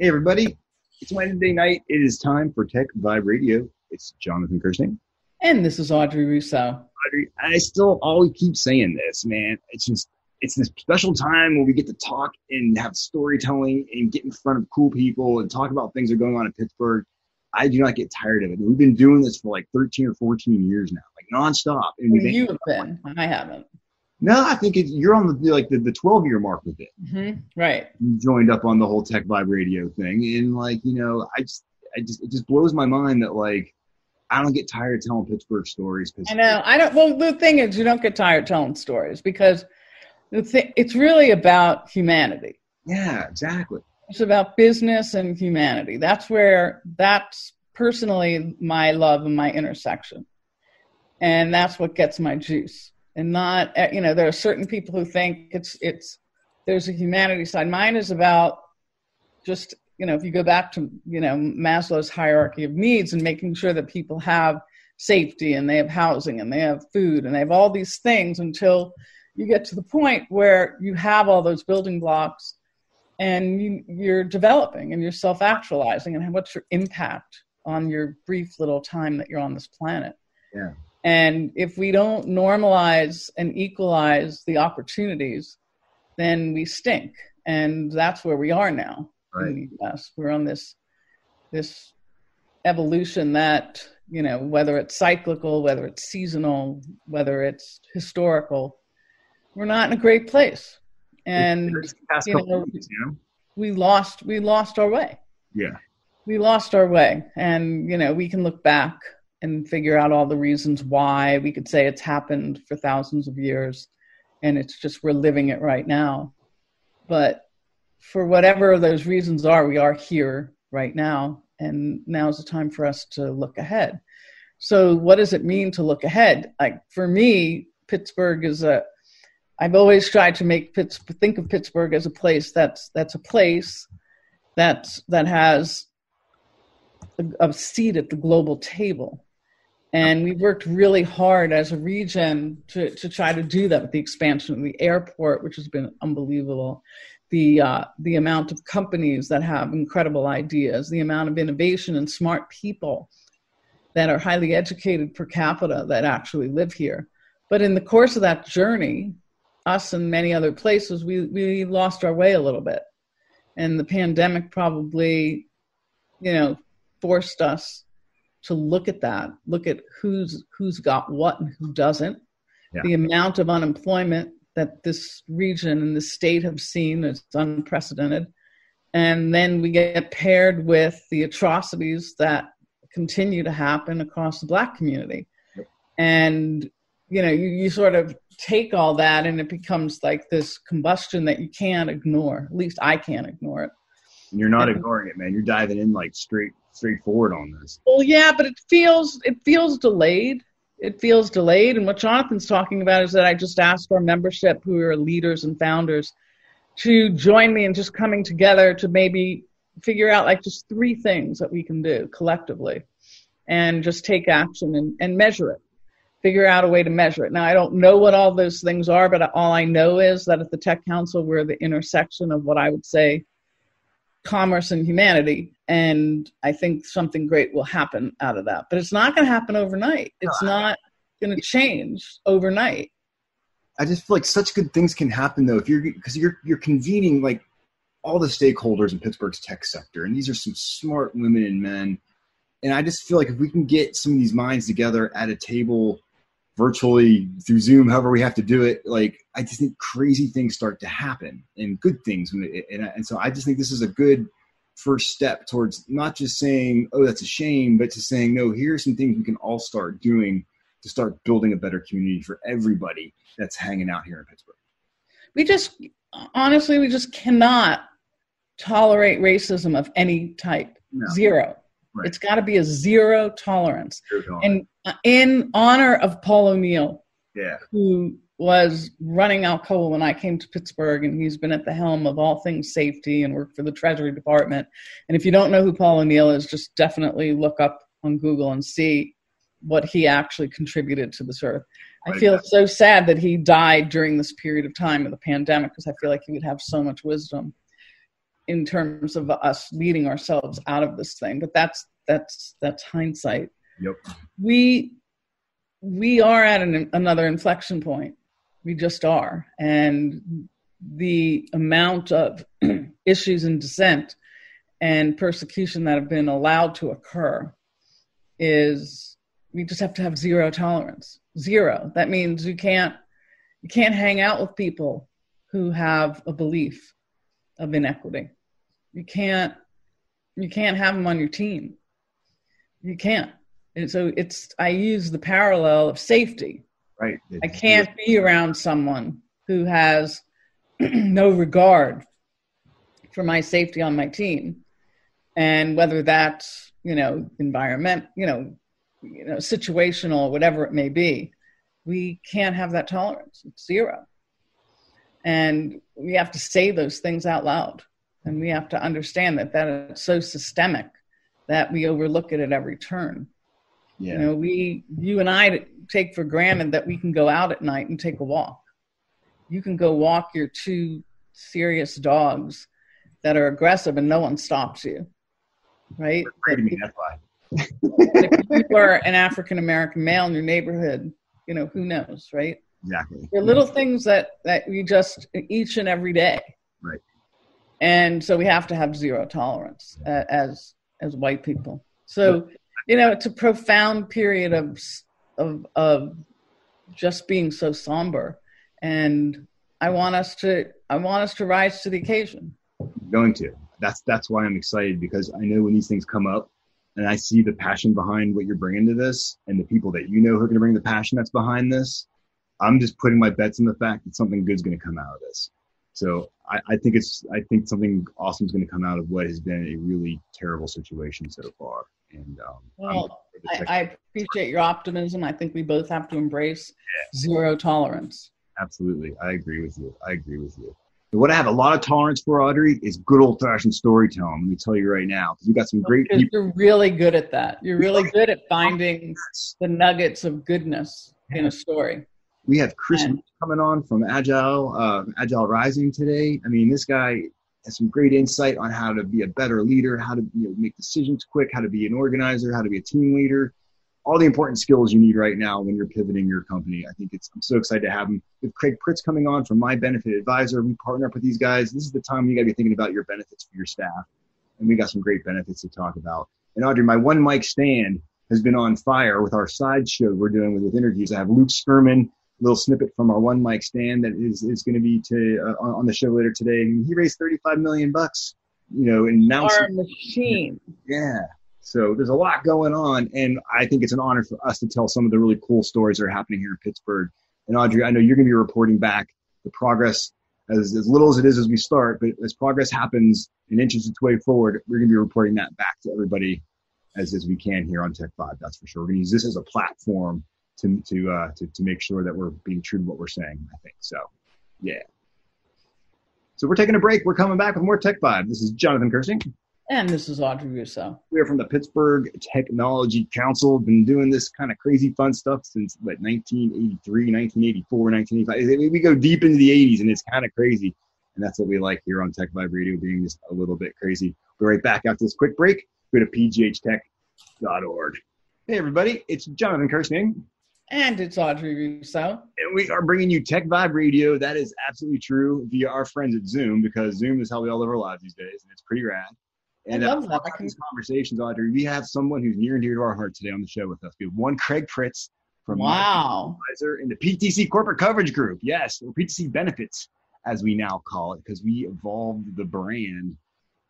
Hey, everybody. It's Wednesday night. It is time for Tech Vibe Radio. It's Jonathan Kersting. And this is Audrey Russo. Audrey, I still always keep saying this, man. It's just, it's this special time where we get to talk and have storytelling and get in front of cool people and talk about things that are going on in Pittsburgh. I do not get tired of it. We've been doing this for like 13 or 14 years now, like nonstop. And well, you have been. I haven't. No, I think it, you're on the like the, the 12 year mark with it. Mm-hmm. Right. You joined up on the whole Tech Vibe Radio thing, and like you know, I just I just it just blows my mind that like I don't get tired of telling Pittsburgh stories. I know. I don't. Well, the thing is, you don't get tired telling stories because the thing it's really about humanity. Yeah, exactly. It's about business and humanity. That's where that's personally my love and my intersection, and that's what gets my juice and not uh, you know there are certain people who think it's it's there's a humanity side. Mine is about just you know if you go back to you know maslow's hierarchy of needs and making sure that people have safety and they have housing and they have food and they have all these things until you get to the point where you have all those building blocks and you, you're developing and you're self-actualizing and what's your impact on your brief little time that you're on this planet yeah and if we don't normalize and equalize the opportunities, then we stink. And that's where we are now right. in the US. We're on this this evolution that, you know, whether it's cyclical, whether it's seasonal, whether it's historical, we're not in a great place. And you know, know, we lost we lost our way. Yeah. We lost our way. And, you know, we can look back and figure out all the reasons why. We could say it's happened for thousands of years and it's just we're living it right now. But for whatever those reasons are, we are here right now. And now's the time for us to look ahead. So, what does it mean to look ahead? Like for me, Pittsburgh is a. I've always tried to make Pittsburgh think of Pittsburgh as a place that's that's a place that's that has a, a seat at the global table and we worked really hard as a region to, to try to do that with the expansion of the airport, which has been unbelievable. The, uh, the amount of companies that have incredible ideas, the amount of innovation and smart people that are highly educated per capita that actually live here. But in the course of that journey, us and many other places, we, we lost our way a little bit. And the pandemic probably, you know, forced us to look at that, look at who's who's got what and who doesn't. Yeah. The amount of unemployment that this region and the state have seen is unprecedented. And then we get paired with the atrocities that continue to happen across the black community. Yep. And you know, you, you sort of take all that and it becomes like this combustion that you can't ignore. At least I can't ignore it. And you're not and, ignoring it, man. You're diving in like straight straightforward on this. Well, yeah, but it feels it feels delayed. It feels delayed. And what Jonathan's talking about is that I just asked our membership, who are leaders and founders, to join me in just coming together to maybe figure out like just three things that we can do collectively and just take action and, and measure it figure out a way to measure it. Now, I don't know what all those things are, but all I know is that at the Tech Council, we're the intersection of what I would say commerce and humanity and i think something great will happen out of that but it's not going to happen overnight it's not going to change overnight i just feel like such good things can happen though if you're because you're you're convening like all the stakeholders in Pittsburgh's tech sector, and these are some smart women and men. And I just feel like if we can get some of these minds together at a table virtually through Zoom, however we have to do it, like I just think crazy things start to happen and good things. And, and so I just think this is a good first step towards not just saying, oh, that's a shame, but to saying, no, here's some things we can all start doing to start building a better community for everybody that's hanging out here in Pittsburgh. We just, honestly, we just cannot tolerate racism of any type. No. Zero. Right. It's got to be a zero tolerance. zero tolerance. And uh, in honor of Paul O'Neill, yeah. who was running Alcoa when I came to Pittsburgh, and he's been at the helm of all things safety and worked for the Treasury Department. And if you don't know who Paul O'Neill is, just definitely look up on Google and see what he actually contributed to this earth. I feel so sad that he died during this period of time of the pandemic because I feel like he would have so much wisdom in terms of us leading ourselves out of this thing. But that's that's that's hindsight. Yep. We we are at an, another inflection point we just are. And the amount of issues and dissent and persecution that have been allowed to occur is we just have to have zero tolerance. Zero. That means you can't you can't hang out with people who have a belief of inequity. You can't you can't have them on your team. You can't. And so it's I use the parallel of safety Right. I can't be around someone who has no regard for my safety on my team. And whether that's, you know, environment, you know, you know, situational, whatever it may be, we can't have that tolerance. It's zero. And we have to say those things out loud. And we have to understand that that is so systemic that we overlook it at every turn. Yeah. You know, we, you and I take for granted that we can go out at night and take a walk. You can go walk your two serious dogs that are aggressive and no one stops you. Right? Me, that's why. if you are an African American male in your neighborhood, you know, who knows, right? Exactly. There are little things that, that we just each and every day. Right. And so we have to have zero tolerance uh, as as white people. So you know, it's a profound period of of of just being so somber, and I want us to I want us to rise to the occasion. Going to. That's that's why I'm excited because I know when these things come up, and I see the passion behind what you're bringing to this, and the people that you know who are going to bring the passion that's behind this. I'm just putting my bets in the fact that something good's going to come out of this. So I, I, think it's I think something awesome is going to come out of what has been a really terrible situation so far. And um, well, I, I, appreciate your optimism. I think we both have to embrace yeah. zero tolerance. Absolutely, I agree with you. I agree with you. what I have a lot of tolerance for, Audrey, is good old fashioned storytelling. Let me tell you right now, because we got some great people. You're really good at that. You're really good at finding the nuggets of goodness in a story. We have Chris and, coming on from Agile uh, Agile Rising today. I mean, this guy has some great insight on how to be a better leader, how to you know, make decisions quick, how to be an organizer, how to be a team leader, all the important skills you need right now when you're pivoting your company. I think it's I'm so excited to have him. With Craig Pritz coming on from My Benefit Advisor, we partner up with these guys. This is the time you got to be thinking about your benefits for your staff, and we got some great benefits to talk about. And Audrey, my one mic stand has been on fire with our side show we're doing with, with interviews. I have Luke Skurman little snippet from our one mic stand that is, is going to be to uh, on the show later today. And he raised 35 million bucks, you know, and Our machine. Yeah. So there's a lot going on, and I think it's an honor for us to tell some of the really cool stories that are happening here in Pittsburgh. And Audrey, I know you're going to be reporting back the progress as, as little as it is as we start, but as progress happens and inches its way forward, we're going to be reporting that back to everybody as, as we can here on Tech Vibe. That's for sure. We're going to use this as a platform to to uh, to to make sure that we're being true to what we're saying. I think so. Yeah. So we're taking a break. We're coming back with more Tech Vibe. This is Jonathan Kersting. And this is Audrey Russo. We are from the Pittsburgh Technology Council. Been doing this kind of crazy fun stuff since like 1983, 1984, 1985. We go deep into the 80s and it's kind of crazy. And that's what we like here on Tech Vibe Radio, being just a little bit crazy. We're right back after this quick break. Go to pghtech.org. Hey, everybody. It's Jonathan Kersting And it's Audrey Russo. And we are bringing you Tech Vibe Radio. That is absolutely true via our friends at Zoom because Zoom is how we all live our lives these days, and it's pretty rad. And I love uh, that. I can- these conversations, Audrey. We have someone who's near and dear to our heart today on the show with us. We have one Craig Pritz from Wow. advisor in the PTC Corporate Coverage Group. Yes, or PTC Benefits, as we now call it, because we evolved the brand.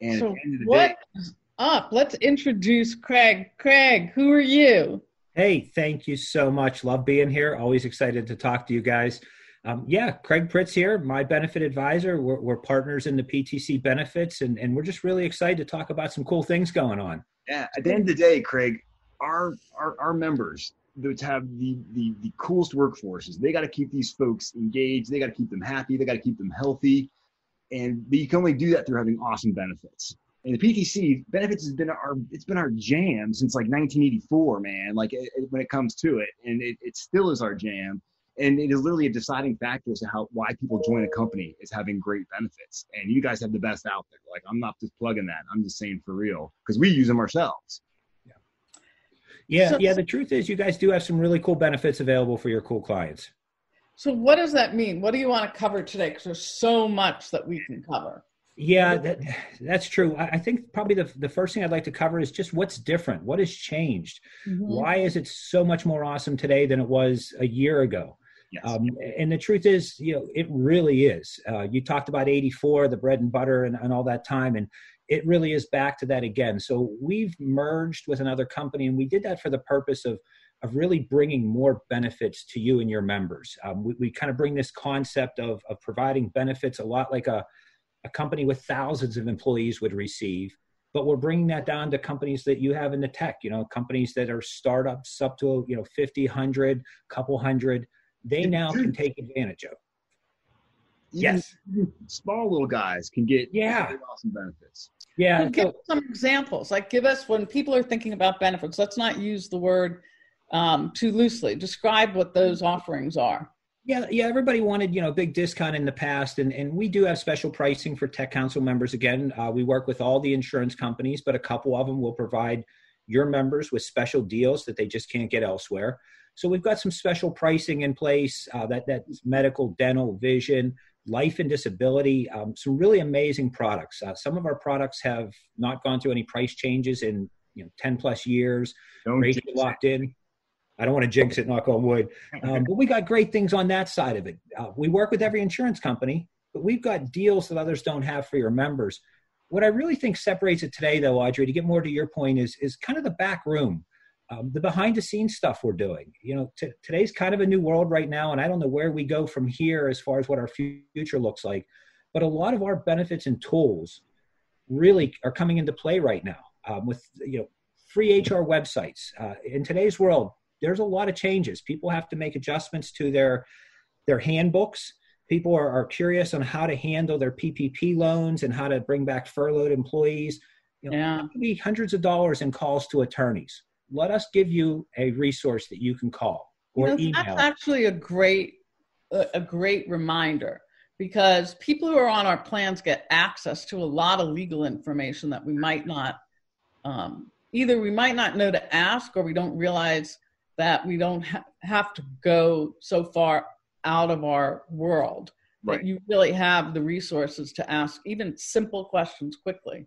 And So at the end of the what day, is up? Let's introduce Craig. Craig, who are you? Hey, thank you so much. Love being here. Always excited to talk to you guys. Um, yeah, Craig Pritz here, my benefit advisor. We're, we're partners in the PTC benefits, and, and we're just really excited to talk about some cool things going on. yeah, at the end of the day, Craig, our our, our members that have the, the the coolest workforces, they got to keep these folks engaged. They got to keep them happy. They got to keep them healthy, and you can only do that through having awesome benefits. And the PTC benefits has been our it's been our jam since like 1984, man. Like it, it- when it comes to it, and it, it still is our jam. And it is literally a deciding factor as to how why people join a company is having great benefits. And you guys have the best out there. Like I'm not just plugging that. I'm just saying for real because we use them ourselves. Yeah, So- yeah. The truth is, you guys do have some really cool benefits available for your cool clients. So, what does that mean? What do you want to cover today? Because there's so much that we can cover. Yeah, that, that's true. I, I think probably the, the first thing I'd like to cover is just what's different. What has changed? Mm-hmm. Why is it so much more awesome today than it was a year ago? Yes. Um, and the truth is, you know, it really is. Uh, you talked about 84, the bread and butter and, and all that time. And it really is back to that again. So we've merged with another company and we did that for the purpose of, of really bringing more benefits to you and your members. Um, we, we kind of bring this concept of, of providing benefits a lot like a, a company with thousands of employees would receive but we're bringing that down to companies that you have in the tech you know companies that are startups up to you know 50 100 couple hundred they now can take advantage of Even- yes even small little guys can get Yeah. really awesome benefits. yeah Well, give so- some examples. Like, give us when people are thinking about benefits. Let's not use the word um, too loosely. Describe what those offerings are. Yeah, yeah. Everybody wanted, you know, big discount in the past, and and we do have special pricing for Tech Council members. Again, uh, we work with all the insurance companies, but a couple of them will provide your members with special deals that they just can't get elsewhere. So we've got some special pricing in place. Uh, that that's medical, dental, vision, life and disability. Um, some really amazing products. Uh, some of our products have not gone through any price changes in you know ten plus years. Don't Rates locked in. I don't want to jinx it, knock on wood. Um, but we got great things on that side of it. Uh, we work with every insurance company, but we've got deals that others don't have for your members. What I really think separates it today, though, Audrey, to get more to your point, is is kind of the back room, um, the behind the scenes stuff we're doing. You know, t- today's kind of a new world right now, and I don't know where we go from here as far as what our future looks like. But a lot of our benefits and tools really are coming into play right now um, with you know free HR websites. Uh, in today's world, there's a lot of changes. People have to make adjustments to their their handbooks. People are, are curious on how to handle their PPP loans and how to bring back furloughed employees. You know, Yeah. it could be hundreds of dollars in calls to attorneys. Let us give you a resource that you can call or You know, email. That's actually a great a great reminder because people who are on our plans get access to a lot of legal information that we might not um, either we might not know to ask or we don't realize that we don't ha- have to go so far out of our world Right. that you really have the resources to ask even simple questions quickly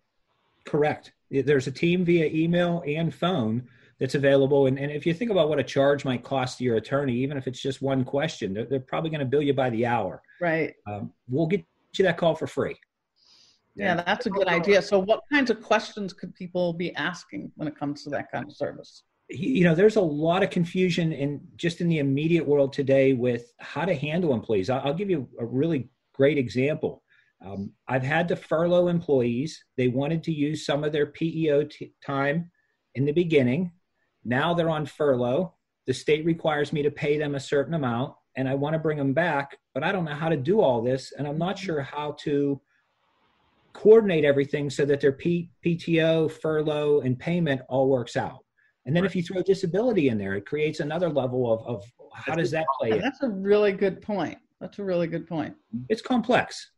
Correct. There's a team via email and phone that's available. And, and if you think about what a charge might cost to your attorney, even if it's just one question, they're, they're probably going to bill you by the hour. right Um, we'll get you that call for free. yeah that's a good idea so what kinds of questions could people be asking when it comes to that kind of service you know there's a lot of confusion in just in the immediate world today with how to handle employees. I'll, give you a really great example. Um, i've had to furlough employees. They wanted to use some of their peo t- time in the beginning. Now they're on furlough. The state requires me to pay them a certain amount and i want to bring them back but i don't know how to do all this and i'm not sure how to coordinate everything so that their P- pto furlough and payment all works out and then if you throw disability in there, it creates another level of, of how does that play And in? that's a really good point. That's a really good point. It's complex.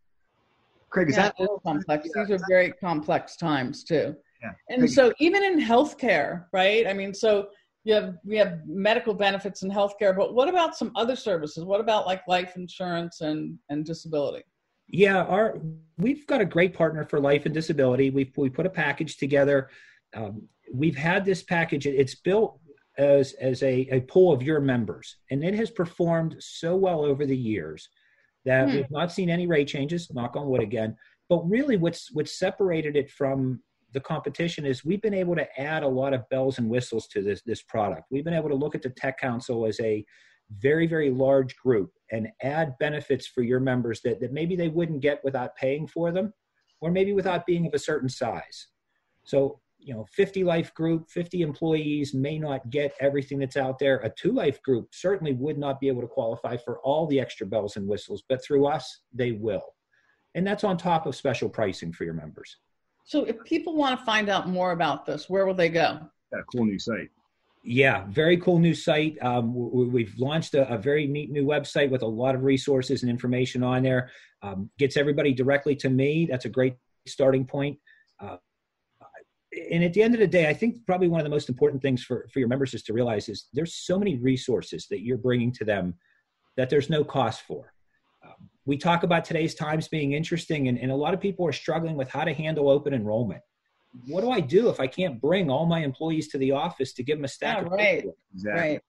Craig, is yeah, that it is complex. These are very complex times too. Yeah. And Craig- so even in healthcare, right? I mean, so you have we have medical benefits and healthcare, but what about some other services? What about like life insurance and and disability? Yeah, our we've got a great partner for life and disability. We we put a package together. Um, we've had this package. It's built as as a, a pool of your members, and it has performed so well over the years that hmm. we've not seen any rate changes. Knock on wood again. But really, what's what's separated it from the competition is we've been able to add a lot of bells and whistles to this this product. We've been able to look at the Tech Council as a very very large group and add benefits for your members that, that maybe they wouldn't get without paying for them or maybe without being of a certain size so you know 50 life group 50 employees may not get everything that's out there a two life group certainly would not be able to qualify for all the extra bells and whistles but through us they will and that's on top of special pricing for your members so if people want to find out more about this where will they go got a cool new site yeah, very cool new site. Um, we've launched a, a, very neat new website with a lot of resources and information on there. Um, gets everybody directly to me. That's a great starting point. Uh, and at the end of the day, I think probably one of the most important things for, for your members is to realize is there's so many resources that you're bringing to them that there's no cost for. Um, we talk about today's times being interesting, and, and a lot of people are struggling with how to handle open enrollment what do I do if I can't bring all my employees to the office to give them a stack yeah, of right. Exactly. Right.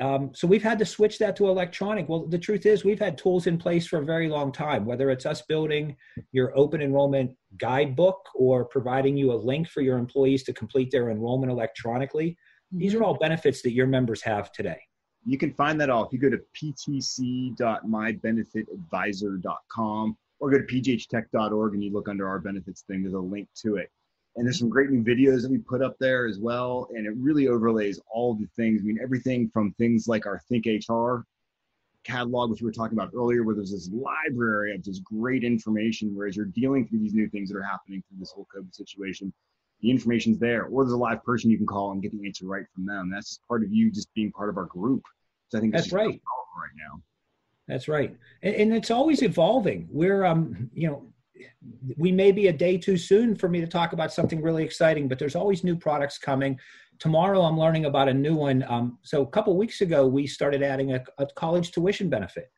Um, so we've had to switch that to electronic. Well, the truth is, we've had tools in place for a very long time. Whether it's us building your open enrollment guidebook or providing you a link for your employees to complete their enrollment electronically, mm-hmm. these are all benefits that your members have today. You can find that all if you go to ptc.mybenefitadvisor.com or go to pghtech.org and you look under our benefits thing. There's a link to it and there's some great new videos that we put up there as well. And it really overlays all the things. I mean everything from things like our think hr catalog which we were talking about earlier where there's this library of just great information whereas you're dealing through these new things that are happening through this whole covid situation the information's there. Or there's a live person you can call and get the answer right from them. That's just part of you just being part of our group. So i think that's right. right now. That's right. And, and it's always evolving. We're um you know we may be a day too soon for me to talk about something really exciting, but there's always new products coming. Tomorrow, I'm learning about a new one. Um, so, a couple weeks ago, we started adding a, a, college tuition benefit.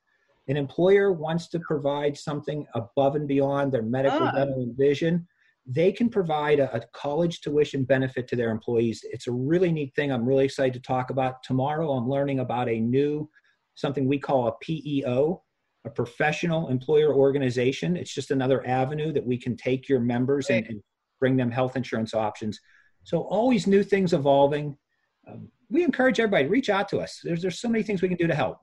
An employer wants to provide something above and beyond their medical, ah. dental, and vision. They can provide a, a college tuition benefit to their employees. It's a really neat thing. I'm really excited to talk about. Tomorrow, I'm learning about a new something we call a PEO, a professional employer organization. It's just another avenue that we can take your members and, and bring them health insurance options. So always new things evolving. Um, we encourage everybody to reach out to us. There's there's so many things we can do to help.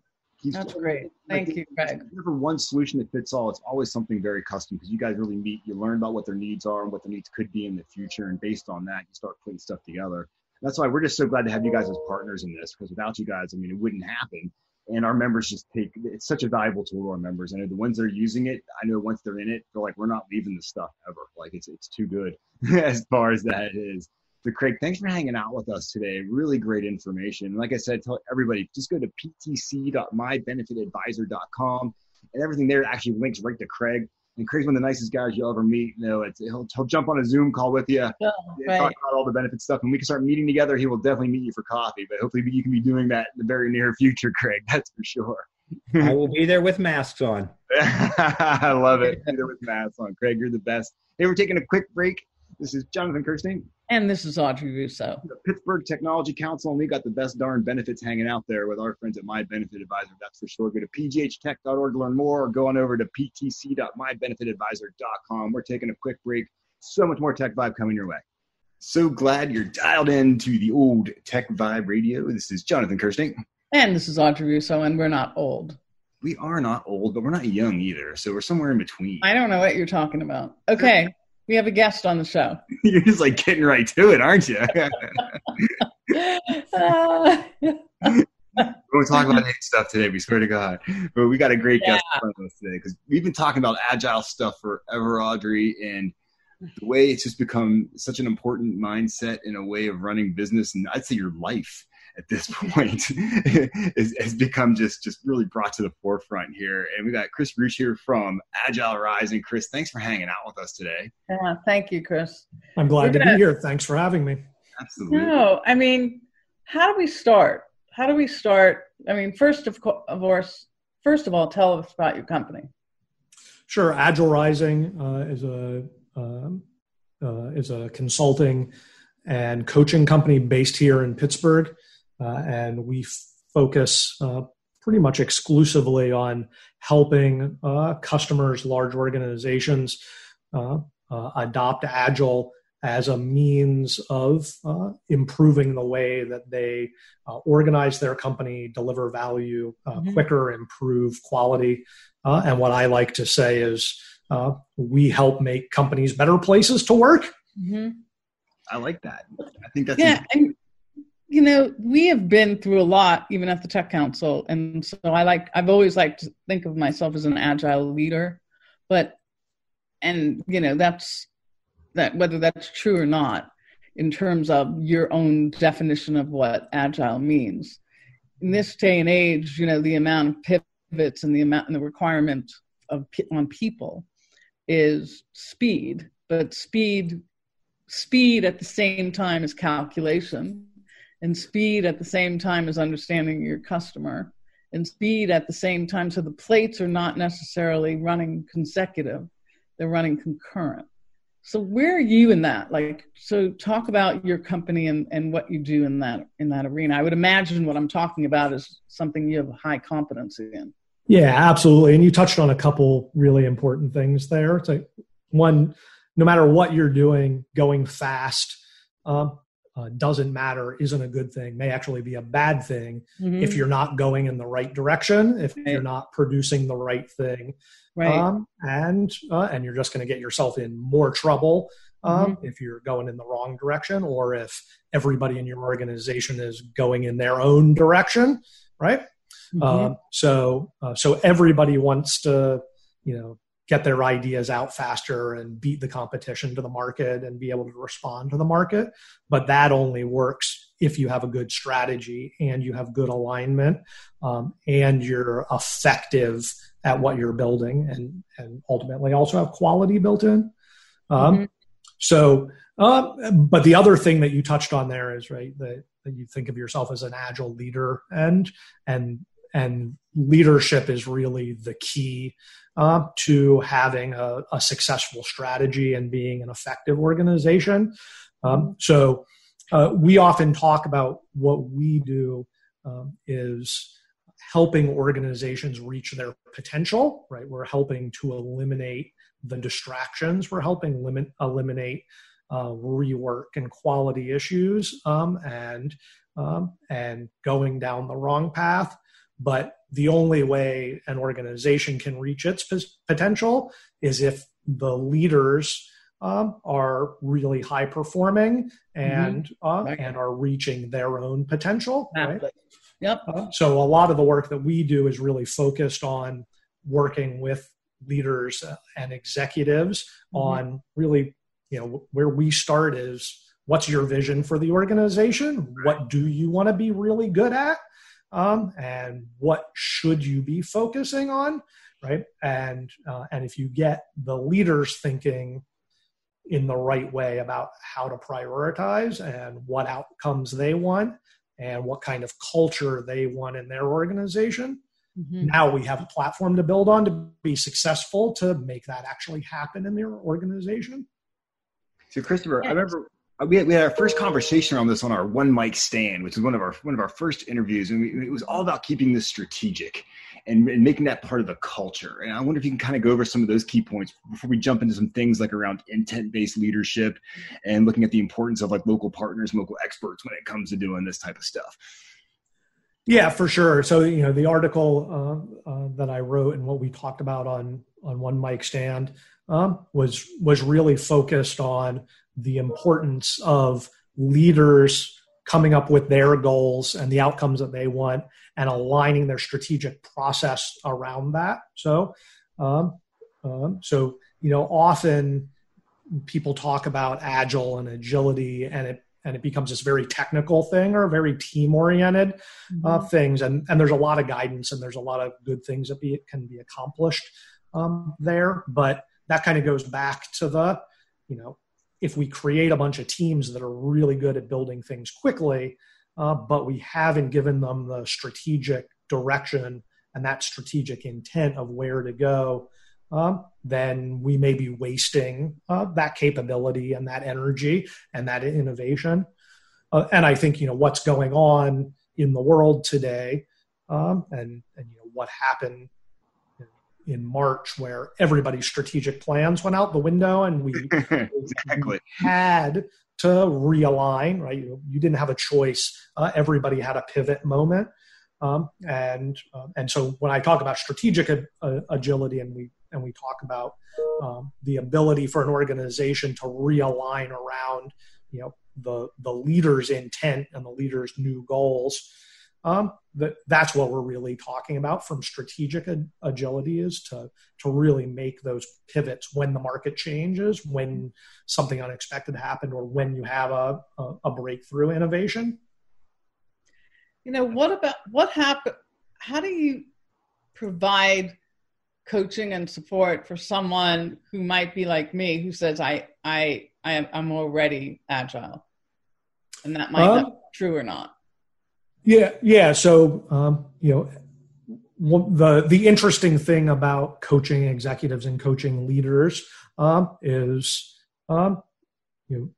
That's great. Thank like, you, Craig. never one solution that fits all. It's always something very custom because you guys really meet. You learn about what their needs are and what their needs could be in the future, and based on that, you start putting stuff together. That's why we're just so glad to have you guys as partners in this because without you guys, I mean, it wouldn't happen and our members just take it's such a valuable tool to our members. I know the ones that are using it, I know once they're in it, they're like, we're not leaving this stuff ever. Like it's it's too good as far as that is. So Craig, thanks for hanging out with us today. Really great information. Like I said, tell everybody just go to ptc.mybenefitadvisor.com and everything there actually links right to Craig. And Craig's one of the nicest guys you'll ever meet. You know, it's, he'll, he'll jump on a Zoom call with you, oh, right. talk about all the benefit stuff, and we can start meeting together. He will definitely meet you for coffee, but hopefully you can be doing that in the very near future, Craig. That's for sure. I will be there with masks on. I love it. Be there with masks on. Craig, you're the best. Hey, we're taking a quick break. This is Jonathan Kersting. And this is Audrey Russo. The Pittsburgh Technology Council, and we got the best darn benefits hanging out there with our friends at My Benefit Advisor. That's for sure. Go to pghtech.org to learn more, or go on over to ptc.mybenefitadvisor.com. We're taking a quick break. So much more Tech Vibe coming your way. So glad you're dialed in to the old Tech Vibe Radio. This is Jonathan Kersting. And this is Audrey Russo, and we're not old. We are not old, but we're not young either. So we're somewhere in between. I don't know what you're talking about. Okay. We have a guest on the show. You're just like getting right to it, aren't you? uh, we're talking about stuff today. We swear to God, but we got a great yeah. guest on us today because we've been talking about agile stuff forever, Audrey, and the way it's just become such an important mindset in a way of running business, and I'd say your life at this point is, has become just just really brought to the forefront here. And we got Chris Ruch here from Agile Rising. Chris, thanks for hanging out with us today. Yeah, thank you, Chris. I'm glad We're to gonna, be here. Thanks for having me. Absolutely. No, I mean, how do we start? How do we start? I mean, first of, co- of course, first of all, tell us about your company. Sure, Agile Rising uh, is a um, uh, is a consulting and coaching company based here in Pittsburgh, uh, and we focus uh, pretty much exclusively on helping uh, customers, large organizations, uh, adopt Agile as a means of uh, improving the way that they uh, organize their company, deliver value uh, mm-hmm. quicker, improve quality. Uh, and what I like to say is uh, we help make companies better places to work. Mm-hmm. I like that. I think that's yeah. And, you know, we have been through a lot, even at the Tech Council, and so I like. I've always liked to think of myself as an agile leader, but and you know that's that whether that's true or not in terms of your own definition of what agile means. In this day and age you know the amount of pivots and the amount and the requirement of on people is speed but speed speed at the same time as calculation and speed at the same time as understanding your customer and speed at the same time so the plates are not necessarily running consecutive they're running concurrent so where are you in that? Like, so talk about your company and, and what you do in that in that arena. I would imagine what I'm talking about is something you have high competence in. Yeah, absolutely. And you touched on a couple really important things there. It's like one, no matter what you're doing, going fast um, uh, doesn't matter, isn't a good thing, may actually be a bad thing mm-hmm. if you're not going in the right direction, if right. you're not producing the right thing right um, and uh, and you're just going to get yourself in more trouble um, mm-hmm. if you're going in the wrong direction or if everybody in your organization is going in their own direction right mm-hmm. um, so uh, so everybody wants to you know get their ideas out faster and beat the competition to the market and be able to respond to the market but that only works if you have a good strategy and you have good alignment um, and you're effective at what you're building and and ultimately also have quality built in um, mm-hmm. so uh, but the other thing that you touched on there is right that, that you think of yourself as an agile leader and and and leadership is really the key uh, to having a, a, successful strategy and being an effective organization. Um, so uh, we often talk about what we do um, is helping organizations reach their potential, right? We're helping to eliminate the distractions. We're helping limit, eliminate uh, rework and quality issues um, and um, and going down the wrong path. But the only way an organization can reach its potential is if the leaders um, are really high performing and mm-hmm. uh, and are reaching their own potential. Right? Yep. Uh, so a lot of the work that we do is really focused on working with leaders and executives mm-hmm. on really, you know, where we start is what's your vision for the organization? What do you want to be really good at? Um, and what should you be focusing on? Right. And, uh, and if you get the leaders thinking in the right way about how to prioritize and what outcomes they want, and what kind of culture they want in their organization. Mm-hmm. Now we have a platform to build on to be successful to make that actually happen in their organization. So, Christopher, I remember we had, we had our first conversation around this on our one mic stand, which was one of our one of our first interviews, and we, it was all about keeping this strategic and, and, making that part of the culture. And I wonder if you can kind of go over some of those key points before we jump into some things like around intent based leadership and looking at the importance of like local partners, and local experts when it comes to doing this type of stuff. Yeah, for sure. So you know, the article uh, uh, that I wrote and what we talked about on on one mic stand um, was was really focused on the importance of leaders coming up with their goals and the outcomes that they want and aligning their strategic process around that. So, um, um, so you know, often people talk about agile and agility, and it and it becomes this very technical thing or very team oriented uh, mm-hmm. things. And and there's a lot of guidance and there's a lot of good things that be can be accomplished um, there. But that kind of goes back to the, you know, if we create a bunch of teams that are really good at building things quickly, uh, but we haven't given them the strategic direction and that strategic intent of where to go, um, then we may be wasting uh, that capability and that energy and that innovation. Uh, and I think you know what's going on in the world today, um, and and you know what happened in March, where everybody's strategic plans went out the window, and we, exactly. we had to realign. Right, you, you didn't have a choice. Uh, everybody had a pivot moment, um, and uh, and so when I talk about strategic uh, agility, and we and we talk about um, the ability for an organization to realign around, you know, the the leader's intent and the leader's new goals. Um, that that's what we're really talking about from strategic agility is to to really make those pivots when the market changes, when something unexpected happened, or when you have a, a, a breakthrough innovation. You know what about what happened how do you provide coaching and support for someone who might be like me who says i i, I am i'm already agile and that might um, not be true or not yeah yeah so um, you know the the interesting thing about coaching executives and coaching leaders um, is um, you know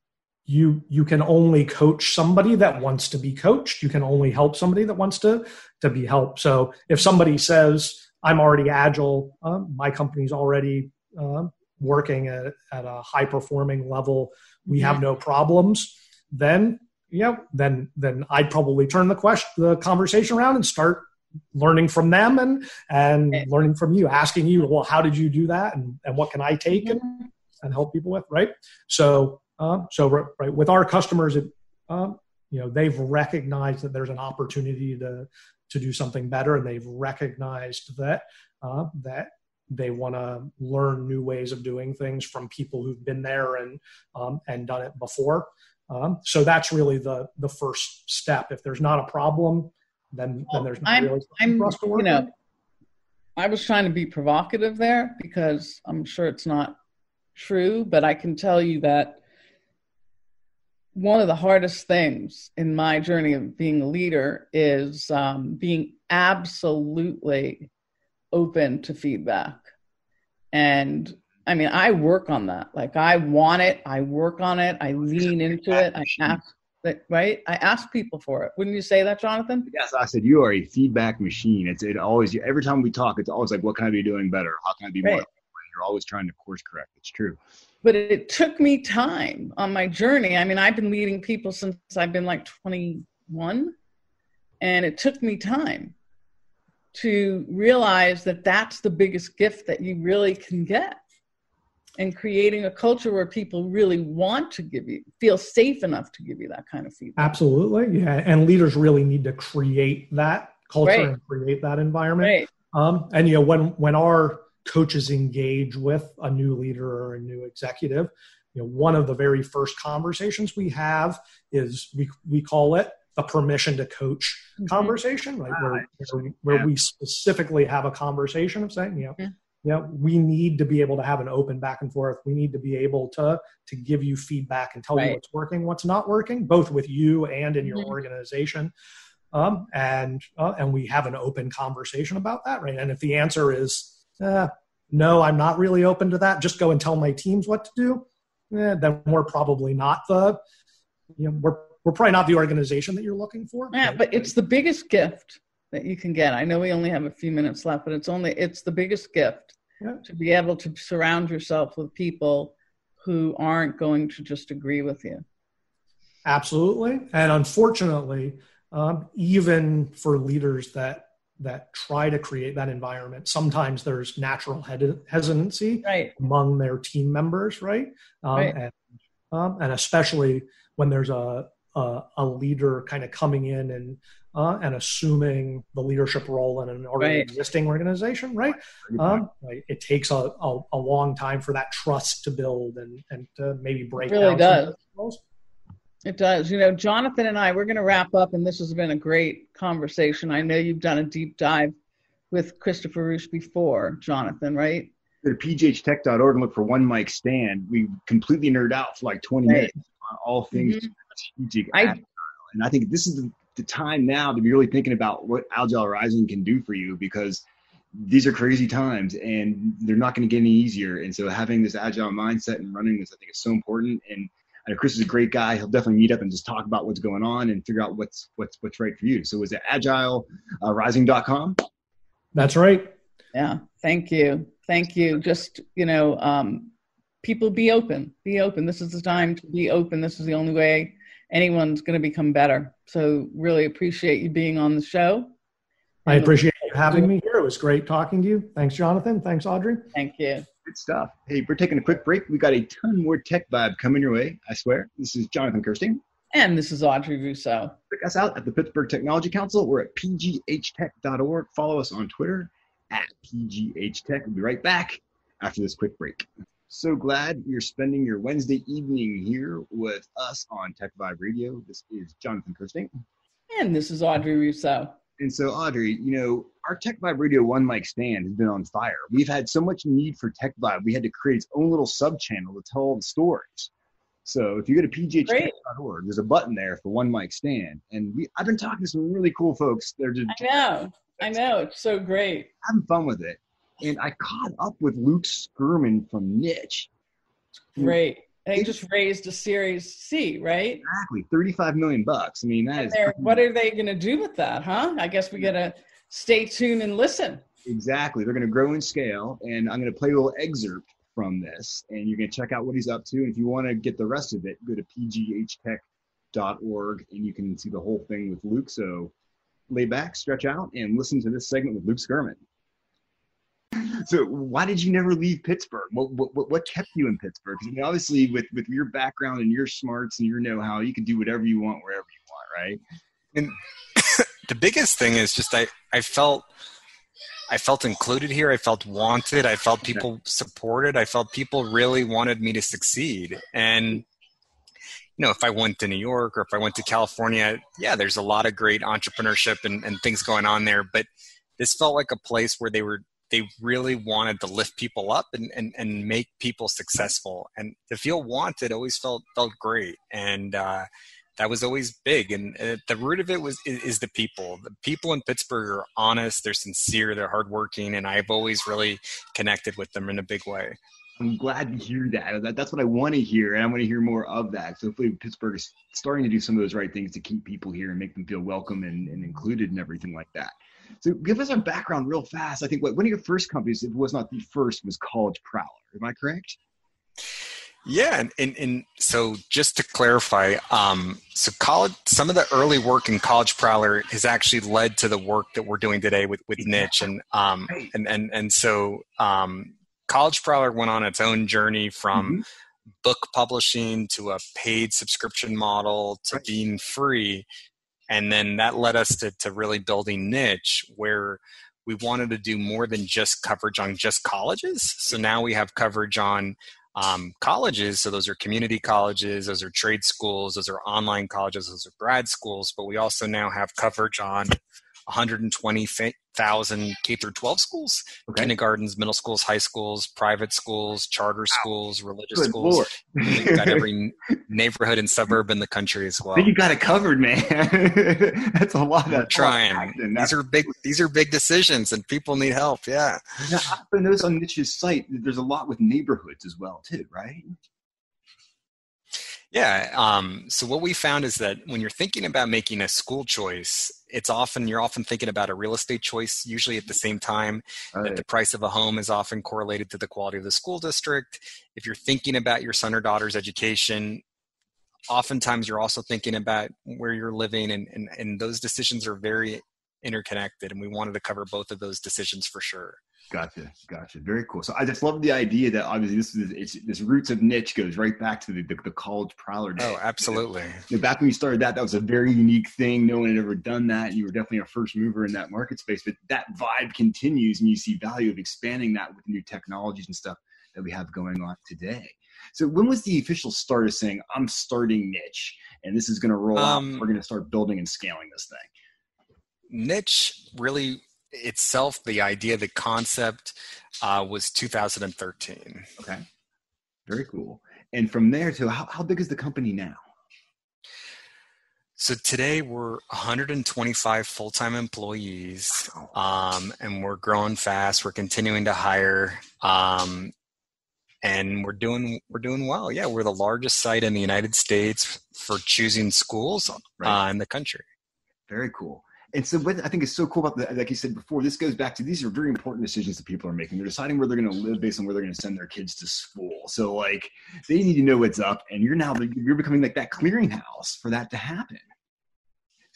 you you can only coach somebody that wants to be coached. You can only help somebody that wants to to be helped. So if somebody says i'm already agile uh, my company's already uh, working at, at a high performing level we have no problems then yeah then then i'd probably turn the question the conversation around and start learning from them and and okay. learning from you asking you well how did you do that and, and what can i take and, and help people with right so um, so right with our customers, it, um, you know, they've recognized that there's an opportunity to to do something better, and they've recognized that uh, that they want to learn new ways of doing things from people who've been there and um, and done it before. Um, so that's really the the first step. If there's not a problem, then well, then there's not I'm, really I'm, for us to work. You know, I was trying to be provocative there because I'm sure it's not true, but I can tell you that one of the hardest things in my journey of being a leader is um, being absolutely open to feedback. And I mean, I work on that. Like, I want it, I work on it, I lean into it, I ask. Right, I ask people for it. Wouldn't you say that, Jonathan? Yes, I said you are a feedback machine. It's it always every time we talk, it's always like, what can I be doing better? How can I be right. more? You're always trying to course correct. It's true but it took me time on my journey. I mean, I've been leading people since I've been like 21, and it took me time to realize that that's the biggest gift that you really can get. And creating a culture where people really want to give you, feel safe enough to give you that kind of feedback. Absolutely. Yeah. And leaders really need to create that culture right. and create that environment. Right. Um, and, you know, when, when our coaches engage with a new leader or a new executive you know one of the very first conversations we have is we we call it the permission to coach mm-hmm. conversation right where, where, where yeah. we specifically have a conversation of saying you know yeah. You know we need to be able to have an open back and forth we need to be able to to give you feedback and tell right. you what's working what's not working both with you and in your mm-hmm. organization um, and uh, and we have an open conversation about that right and if the answer is uh, no, I'm not really open to that. Just go and tell my teams what to do. Eh, then we're probably not the, you know, we're we're probably not the organization that you're looking for. Yeah, but it's the biggest gift that you can get. I know we only have a few minutes left, but it's only it's the biggest gift yeah. to be able to surround yourself with people who aren't going to just agree with you. Absolutely, and unfortunately, um, even for leaders that that try to create that environment sometimes there's natural hesitancy right. among their team members right, um, right. And, um, and especially when there's a, a, a leader kind of coming in and uh, and assuming the leadership role in an already right. existing organization, right? Um, right? It takes a, a, a, long time for that trust to build and and to maybe break. It really does. It does. You know, Jonathan and I, we're going to wrap up, and this has been a great conversation. I know you've done a deep dive with Christopher Rusch before, Jonathan, right? Go to pghtech.org and look for one mic stand. We completely nerd out for like 20 right. minutes on all things mm-hmm. strategic. I, and I think this is the, the time now to be really thinking about what Agile Rising can do for you because these are crazy times and they're not going to get any easier. And so having this agile mindset and running this, I think is so important. And I know Chris is a great guy. He'll definitely meet up and just talk about what's going on and figure out what's what's what's right for you. So is it agilerising.com? Uh, That's right. Yeah. Thank you. Thank you. Just, you know, um, people be open. Be open. This is the time to be open. This is the only way anyone's going to become better. So really appreciate you being on the show. I appreciate you having me here. It was great talking to you. Thanks, Jonathan. Thanks, Audrey. Thank you. Good stuff. Hey, we're taking a quick break. We got a ton more tech vibe coming your way. I swear. This is Jonathan Kersting. And this is Audrey Russo. Check us out at the Pittsburgh Technology Council. We're at pghtech.org. Follow us on Twitter at pghtech. We'll be right back after this quick break. So glad you're spending your Wednesday evening here with us on Tech Vibe Radio. This is Jonathan Kersting. And this is Audrey Russo. And so, Audrey, you know, our Tech Vibe Radio One Mic stand has been on fire. We've had so much need for Tech Vibe, we had to create its own little sub channel to tell all the stories. So if you go to pghtech.org, there's a button there for One Mic Stand. And we, I've been talking to some really cool folks. They're just I know, I know, it's so great. Having fun with it. And I caught up with Luke Skurman from Niche. Great. They just raised a Series C, right? Exactly, thirty-five million bucks. I mean, that is. What are they going to do with that, huh? I guess we got to stay tuned and listen. Exactly, they're going to grow in scale, and I'm going to play a little excerpt from this, and you're going to check out what he's up to. And if you want to get the rest of it, go to pghtech.org, and you can see the whole thing with Luke. So, lay back, stretch out, and listen to this segment with Luke Skurman so why did you never leave Pittsburgh? What what what kept you in Pittsburgh? I mean, obviously, with with your background and your smarts and your know-how, you can do whatever you want wherever you want, right? And the biggest thing is just I I felt I felt included here. I felt wanted. I felt people supported. I felt people really wanted me to succeed. And you know, if I went to New York or if I went to California, yeah, there's a lot of great entrepreneurship and, and things going on there. But this felt like a place where they were they really wanted to lift people up and, and, and make people successful. And to feel wanted always felt felt great. And uh, that was always big. And uh, the root of it was is, is, the people. The people in Pittsburgh are honest, they're sincere, they're hardworking, and I've always really connected with them in a big way. I'm glad to hear that. that that's what I want to hear, and I want to hear more of that. So hopefully Pittsburgh is starting to do some of those right things to keep people here and make them feel welcome and, and included and everything like that. So give us a background real fast. I think what, one of your first companies, if it was not the first, was College Prowler. Am I correct? Yeah, and, and, and so just to clarify, um, so college, some of the early work in College Prowler has actually led to the work that we're doing today with with Niche, and um, and and and so um, College Prowler went on its own journey from mm-hmm. book publishing to a paid subscription model to right. being free, and then that led us to, to really building niche where we wanted to do more than just coverage on just colleges. So now we have coverage on um, colleges. So those are community colleges those are trade schools those are online colleges those are grad schools. But we also now have coverage on 120,000 K through 12 schools, okay. kindergartens, middle schools, high schools, private schools, charter schools, religious Good schools. We've got every neighborhood and suburb in the country as well. you got it covered, man. That's a lot. of trying. These are big. These are big decisions, and people need help. Yeah. Now, I noticed on Niche's site, there's a lot with neighborhoods as well, too, right? Yeah. Um, so what we found is that when you're thinking about making a school choice, it's often you're often thinking about a real estate choice. Usually at the same time right. that the price of a home is often correlated to the quality of the school district. If you're thinking about your son or daughter's education, oftentimes you're also thinking about where you're living, and and, and those decisions are very interconnected. And we wanted to cover both of those decisions for sure. Gotcha, gotcha. Very cool. So I just love the idea that obviously this is it's this roots of niche goes right back to the the, the college prowler. Day. Oh, absolutely. You know, back when you started that, that was a very unique thing. No one had ever done that. You were definitely a first mover in that market space. But that vibe continues, and you see value of expanding that with new technologies and stuff that we have going on today. So when was the official start of saying I'm starting niche and this is going to roll um, out? We're going to start building and scaling this thing. Niche really itself, the idea, the concept uh, was 2013. Okay. Very cool. And from there to how, how big is the company now? So today we're 125 full-time employees, um, and we're growing fast. We're continuing to hire, um, and we're doing we're doing well. Yeah, we're the largest site in the United States for choosing schools right. uh, in the country. Very cool. And so what I think is so cool about that, like you said before, this goes back to these are very important decisions that people are making. They're deciding where they're going to live based on where they're going to send their kids to school. So like they need to know what's up, and you're now you're becoming like that clearinghouse for that to happen.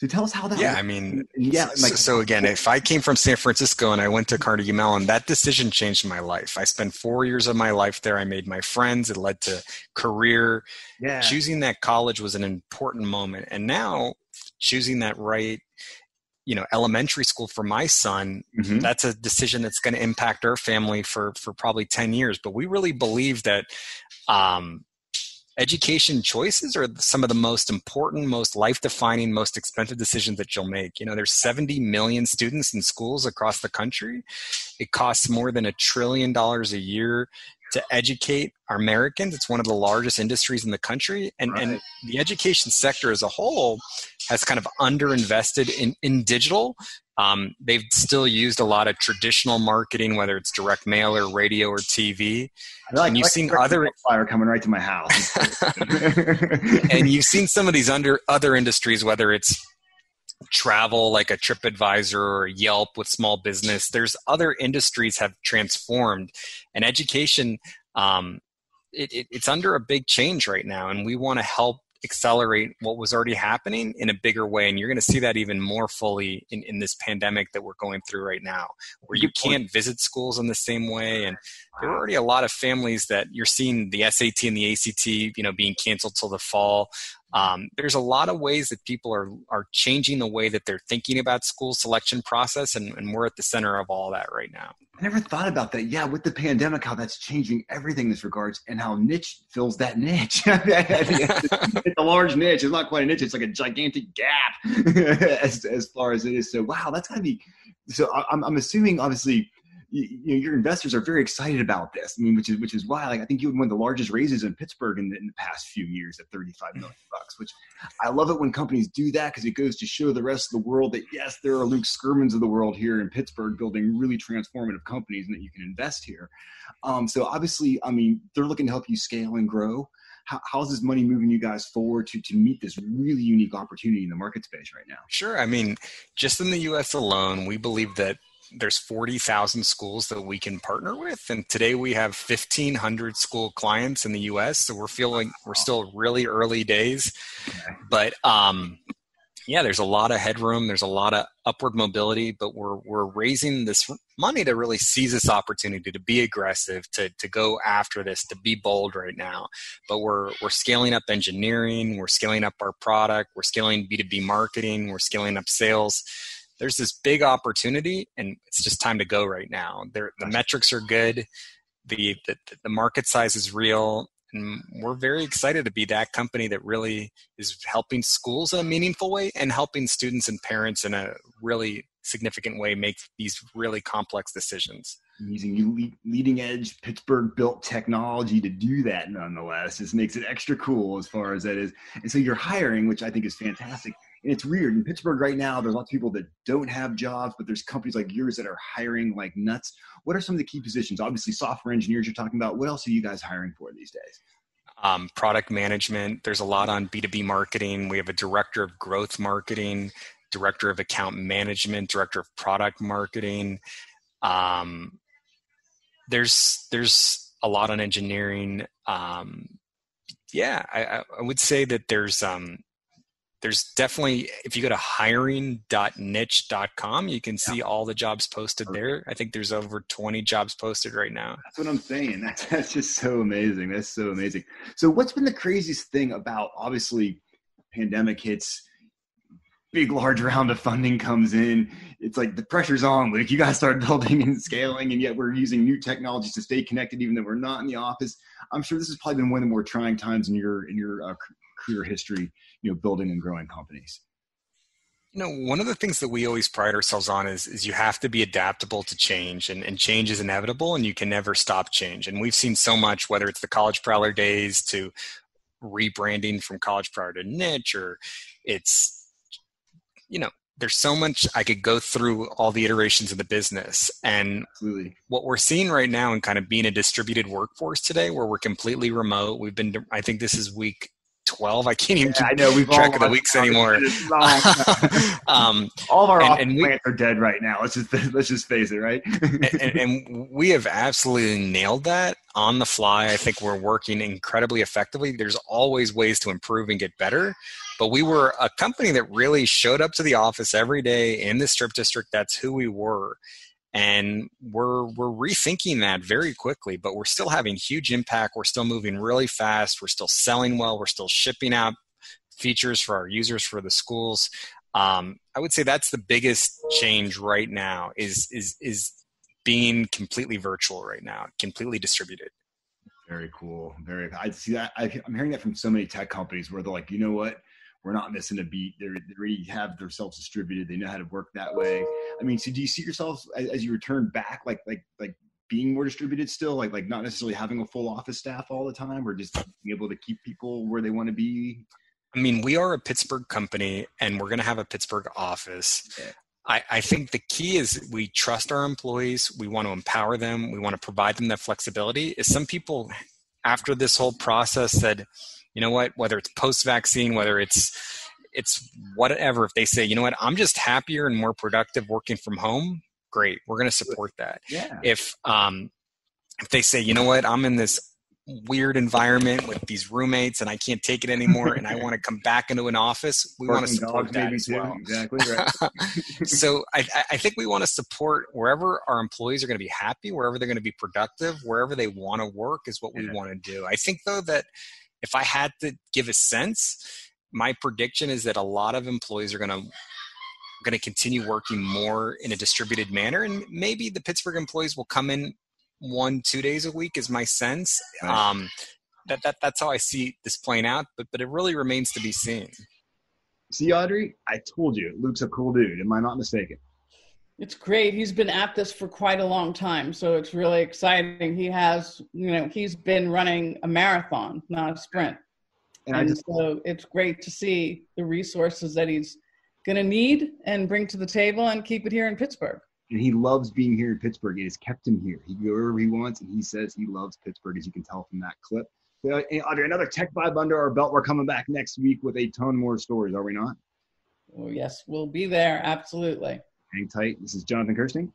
So tell us how that. Yeah, works. I mean, yeah. Like, so, again, if I came from San Francisco and I went to Carnegie Mellon, that decision changed my life. I spent four years of my life there. I made my friends. It led to career. Yeah. Choosing that college was an important moment, and now choosing that right you know elementary school for my son mm-hmm. that's a decision that's going to impact our family for for probably 10 years. But we really believe that um, education choices are some of the most important most life defining most expensive decisions that you'll make. You know there's 70 million students in schools across the country. It costs more than a trillion dollars a year to educate our Americans. It's one of the largest industries in the country, and right. and the education sector as a whole has kind of underinvested in in digital. Um, they've still used a lot of traditional marketing, whether it's direct mail or radio or TV. Like, and you've like seen other fire coming right to my house, and you've seen some of these under other industries, whether it's travel like a TripAdvisor or Yelp with small business. There's other industries have transformed, and education um, it, it, it's under a big change right now, and we want to help accelerate what was already happening in a bigger way. And you're going to see that even more fully in, in this pandemic that we're going through right now, where you can't visit schools in the same way. And there are already a lot of families that you're seeing the SAT and the ACT, you know, being canceled till the fall. Um, there's a lot of ways that people are are changing the way that they're thinking about school selection process, and, and we're at the center of all that right now. I never thought about that. Yeah, with the pandemic, how that's changing everything in this regards, and how niche fills that niche. it's a large niche. It's not quite a niche. It's like a gigantic gap as as far as it is. So wow, that's gotta be. So I'm I'm assuming obviously you, you know, your investors are very excited about this. I mean, which is which is why like I think you had one of the largest raises in Pittsburgh in the, in the past few years at 35 million bucks. Which I love it when companies do that because it goes to show the rest of the world that yes, there are Luke Skurmans of the world here in Pittsburgh building really transformative companies and that you can invest here. Um, so obviously, I mean, they're looking to help you scale and grow. How, how's this money moving you guys forward to to meet this really unique opportunity in the market space right now? Sure. I mean, just in the U.S. alone, we believe that there's 40,000 schools that we can partner with. And today we have 1,500 school clients in the US. So we're feeling we're still really early days. But um, yeah, there's a lot of headroom. There's a lot of upward mobility, but we're, we're raising this money to really seize this opportunity, to be aggressive, to, to go after this, to be bold right now. But we're, we're scaling up engineering. We're scaling up our product. We're scaling B2B marketing. We're scaling up sales there's this big opportunity and it's just time to go right now. There, the metrics are good. The, the, the market size is real. And we're very excited to be that company that really is helping schools in a meaningful way and helping students and parents in a really significant way make these really complex decisions using leading edge Pittsburgh built technology to do that nonetheless just makes it extra cool as far as that is. And so you're hiring, which I think is fantastic. And it's weird in Pittsburgh right now. There's lots of people that don't have jobs, but there's companies like yours that are hiring like nuts. What are some of the key positions? Obviously, software engineers you're talking about. What else are you guys hiring for these days? Um, product management. There's a lot on B2B marketing. We have a director of growth marketing, director of account management, director of product marketing. Um, there's there's a lot on engineering. Um, yeah, I, I, would say that there's um, there's definitely if you go to hiring.niche.com you can see yeah. all the jobs posted there. I think there's over 20 jobs posted right now. That's what i'm saying. That's, that's just so amazing. That's so amazing. So what's been the craziest thing about obviously pandemic hits big large round of funding comes in. It's like the pressure's on. Like you guys start building and scaling and yet we're using new technologies to stay connected even though we're not in the office. I'm sure this has probably been one of the more trying times in your in your uh, career history, you know, building and growing companies? You know, one of the things that we always pride ourselves on is, is you have to be adaptable to change, and, and change is inevitable, and you can never stop change. And we've seen so much, whether it's the college prowler days to rebranding from college prowler to niche, or it's you know, there's so much I could go through all the iterations of the business. And Absolutely. what we're seeing right now and kind of being a distributed workforce today where we're completely remote. We've been, I think this is week 12. I can't even Yeah, I keep know We've track of the weeks anymore. um, all of our and, and plants we, are dead right now. Let's just let's just face it, right? and, and we have absolutely nailed that on the fly. I think we're working incredibly effectively. There's always ways to improve and get better, but we were a company that really showed up to the office every day in the strip district. That's who we were. And we're we're rethinking that very quickly, but we're still having huge impact. We're still moving really fast. We're still selling well. We're still shipping out features for our users for the schools. Um, I would say that's the biggest change right now is is is being completely virtual right now, completely distributed. Very cool. Very. I see that. I, I'm hearing that from so many tech companies where they're like, you know what? We're not missing a beat. They're, they already have themselves distributed. They know how to work that way. I mean, so do you see yourself as, as you return back, like like like being more distributed still, like like not necessarily having a full office staff all the time, or just being able to keep people where they want to be? I mean, we are a Pittsburgh company and we're going to have a Pittsburgh office. Yeah. I, I think the key is we trust our employees. We want to empower them. We want to provide them that flexibility. Is some people, after this whole process, said, you know what, whether it's post vaccine, whether it's it's whatever, if they say, you know what, I'm just happier and more productive working from home, great. We're going to support that. Yeah. If um, if they say, you know what, I'm in this weird environment with these roommates and I can't take it anymore and I want to come back into an office, we want to support that as too. well. Exactly. Right. so I, I think we want to support wherever our employees are going to be happy, wherever they're going to be productive, wherever they want to work is what we Yeah. want to do. I think though that if I had to give a sense, my prediction is that a lot of employees are going to going to continue working more in a distributed manner and maybe the Pittsburgh employees will come in one two days a week is my sense um, that, that that's how I see this playing out but but it really remains to be seen See, Audrey, I told you, Luke's a cool dude. Am I not mistaken? It's great. He's been at this for quite a long time, so it's really exciting. He has, you know, he's been running a marathon, not a sprint. And And just so it's great to see the resources that he's going to need and bring to the table and keep it here in Pittsburgh. and he loves being here in Pittsburgh. It has kept him here. He can go wherever he wants, and he says he loves Pittsburgh, as you can tell from that clip. Uh, Audrey, another tech vibe under our belt. We're coming back next week with a ton more stories, are we not? Oh, yes, we'll be there. Absolutely. Hang tight. This is Jonathan Kersting.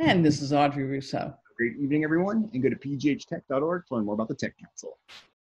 And this is Audrey Russo. Great evening, everyone, and go to pghtech.org to learn more about the Tech Council.